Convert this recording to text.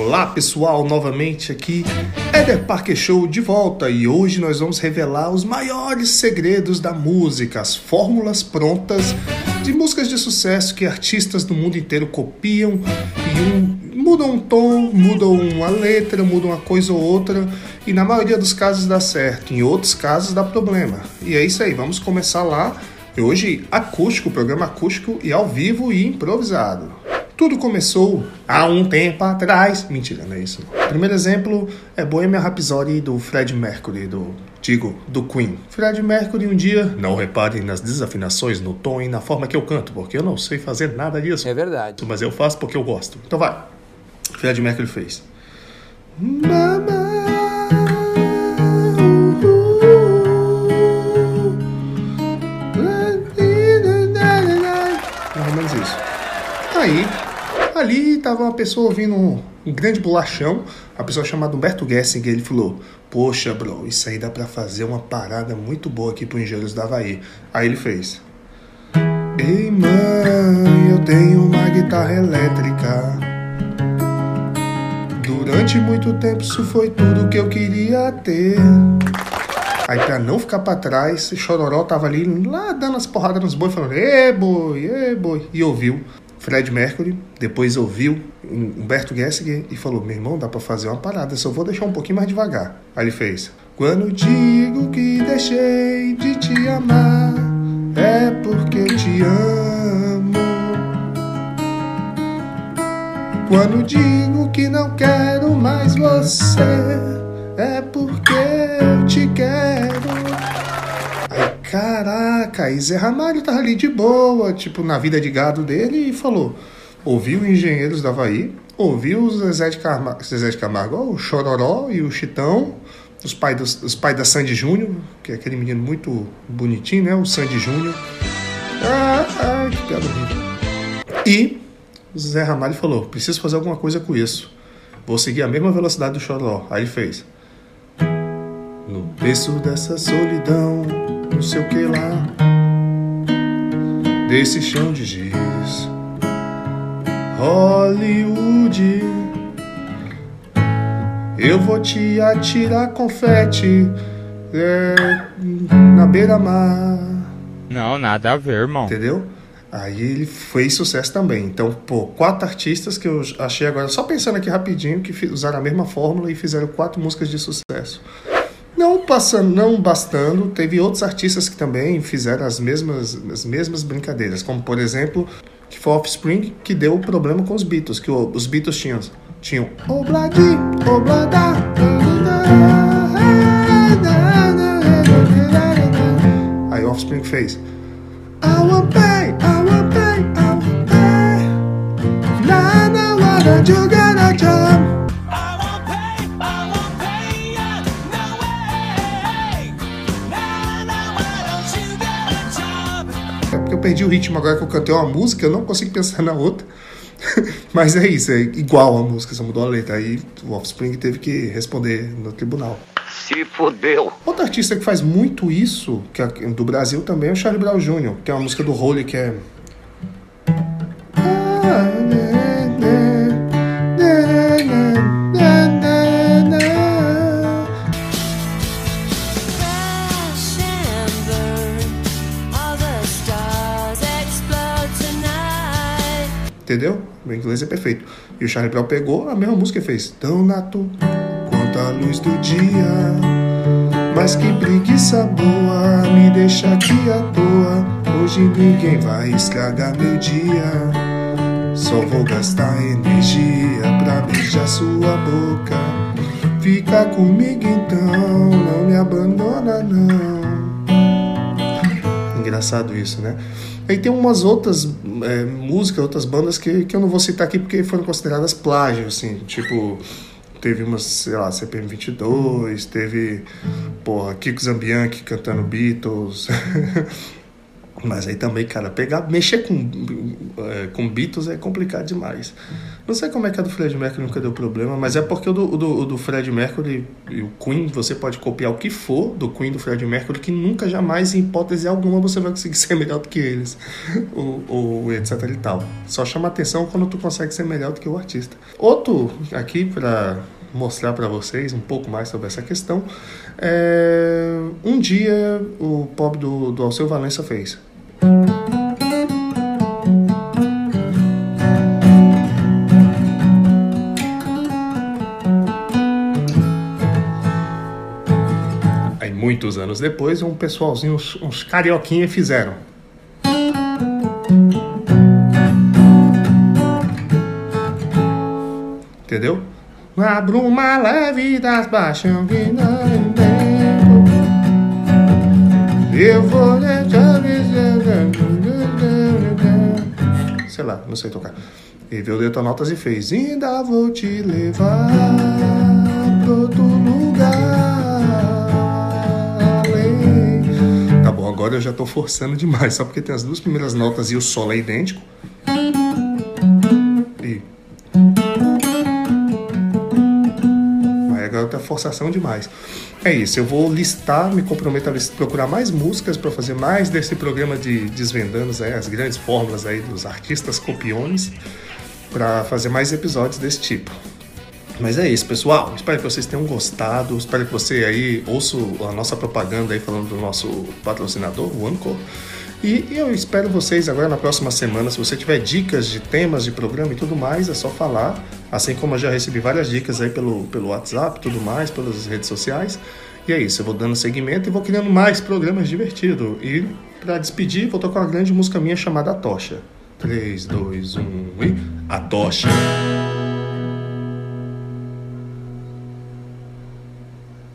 Olá pessoal, novamente aqui Eder Parker Show de volta e hoje nós vamos revelar os maiores segredos da música, as fórmulas prontas de músicas de sucesso que artistas do mundo inteiro copiam e um, mudam um tom, mudam uma letra, mudam uma coisa ou outra e na maioria dos casos dá certo, em outros casos dá problema. E é isso aí, vamos começar lá. Hoje acústico, programa acústico e ao vivo e improvisado. Tudo começou há um tempo atrás. Mentira, não é isso. Não. Primeiro exemplo é Bohemian Rhapsody do Fred Mercury, do digo, do Queen. Fred Mercury um dia, não reparem nas desafinações, no tom e na forma que eu canto, porque eu não sei fazer nada disso. É verdade. Mas eu faço porque eu gosto. Então vai. Fred Mercury fez. Mama. Tava uma pessoa ouvindo um, um grande bolachão, a pessoa chamada Humberto Gessinger, ele falou: Poxa, bro, isso aí dá pra fazer uma parada muito boa aqui pro Engenheiros da Havaí. Aí ele fez: Ei, mãe, eu tenho uma guitarra elétrica. Durante muito tempo, isso foi tudo que eu queria ter. Aí, pra não ficar pra trás, Chororó tava ali, lá dando as porradas nos boi, falando: Ê, boi, ê, boi. E ouviu. Fred Mercury, depois ouviu Humberto Gessinger e falou: Meu irmão, dá pra fazer uma parada, só vou deixar um pouquinho mais devagar. Aí ele fez: Quando digo que deixei de te amar, é porque te amo. Quando digo que não quero mais você, é porque eu te quero. Caraca, e Zé Ramalho tava ali de boa, tipo, na vida de gado dele e falou: ouviu Engenheiros da Havaí, ouviu o Zezé de Camargo, Zezé de Camargo o Chororó e o Chitão, os pais, dos, os pais da Sandy Júnior, que é aquele menino muito bonitinho, né? O Sandy Júnior. Ah, ah, que piada horrível. E o Zé Ramalho falou: preciso fazer alguma coisa com isso. Vou seguir a mesma velocidade do Chororó. Aí ele fez. Berço dessa solidão não sei o que lá, desse chão de giz. Hollywood, eu vou te atirar confete é, na beira-mar. Não, nada a ver, irmão. Entendeu? Aí ele fez sucesso também. Então, pô, quatro artistas que eu achei agora, só pensando aqui rapidinho, que usaram a mesma fórmula e fizeram quatro músicas de sucesso. Não passando, não bastando, teve outros artistas que também fizeram as mesmas, as mesmas brincadeiras, como por exemplo, que foi Offspring, que deu problema com os Beatles, que os Beatles tinham, tinham aí Offspring fez I want pay, I want pay, I want pay, you jump. perdi o ritmo agora que eu cantei uma música, eu não consigo pensar na outra. Mas é isso, é igual a música, só mudou a letra. Aí o Offspring teve que responder no tribunal. Se fodeu. Outro artista que faz muito isso, que é do Brasil também, é o Charlie Brown Jr., que é uma música do Holy que é. Entendeu? O inglês é perfeito. E o Charlie Brown pegou a mesma música e fez Tão nato quanto a luz do dia Mas que preguiça boa Me deixa aqui à toa Hoje ninguém vai estragar meu dia Só vou gastar energia pra beijar sua boca Fica comigo então, não me abandona não Engraçado isso, né? Aí tem umas outras é, músicas, outras bandas que, que eu não vou citar aqui porque foram consideradas plágio, assim, tipo teve umas, sei lá, CPM 22, teve, porra, Kiko Zambianchi cantando Beatles, Mas aí também, cara, pegar, mexer com, é, com Beatles é complicado demais. Não sei como é que a do Fred Mercury nunca deu problema, mas é porque o do, do, do Fred Mercury e o Queen, você pode copiar o que for do Queen do Fred Mercury, que nunca, jamais, em hipótese alguma, você vai conseguir ser melhor do que eles, ou, ou etc e tal. Só chama atenção quando tu consegue ser melhor do que o artista. Outro aqui para mostrar para vocês um pouco mais sobre essa questão. É... Um dia o pop do, do Alceu Valença fez. Aí muitos anos depois, um pessoalzinho, uns, uns fizeram. Entendeu? Na bruma leve das baixas Eu vou Sei lá, não sei tocar E viu detonautas e fez Ainda vou te levar Pra outro lugar agora eu já tô forçando demais Só porque tem as duas primeiras notas e o solo é idêntico forçação demais. É isso, eu vou listar, me comprometo a procurar mais músicas para fazer mais desse programa de desvendando né, as grandes fórmulas aí dos artistas copiones, para fazer mais episódios desse tipo. Mas é isso, pessoal. Espero que vocês tenham gostado. Espero que você aí ouça a nossa propaganda aí falando do nosso patrocinador, o Anchor. E eu espero vocês agora na próxima semana. Se você tiver dicas de temas de programa e tudo mais, é só falar. Assim como eu já recebi várias dicas aí pelo, pelo WhatsApp tudo mais, pelas redes sociais. E é isso, eu vou dando seguimento e vou criando mais programas divertidos. E para despedir, vou tocar uma grande música minha chamada A Tocha. 3, 2, 1 e. A Tocha.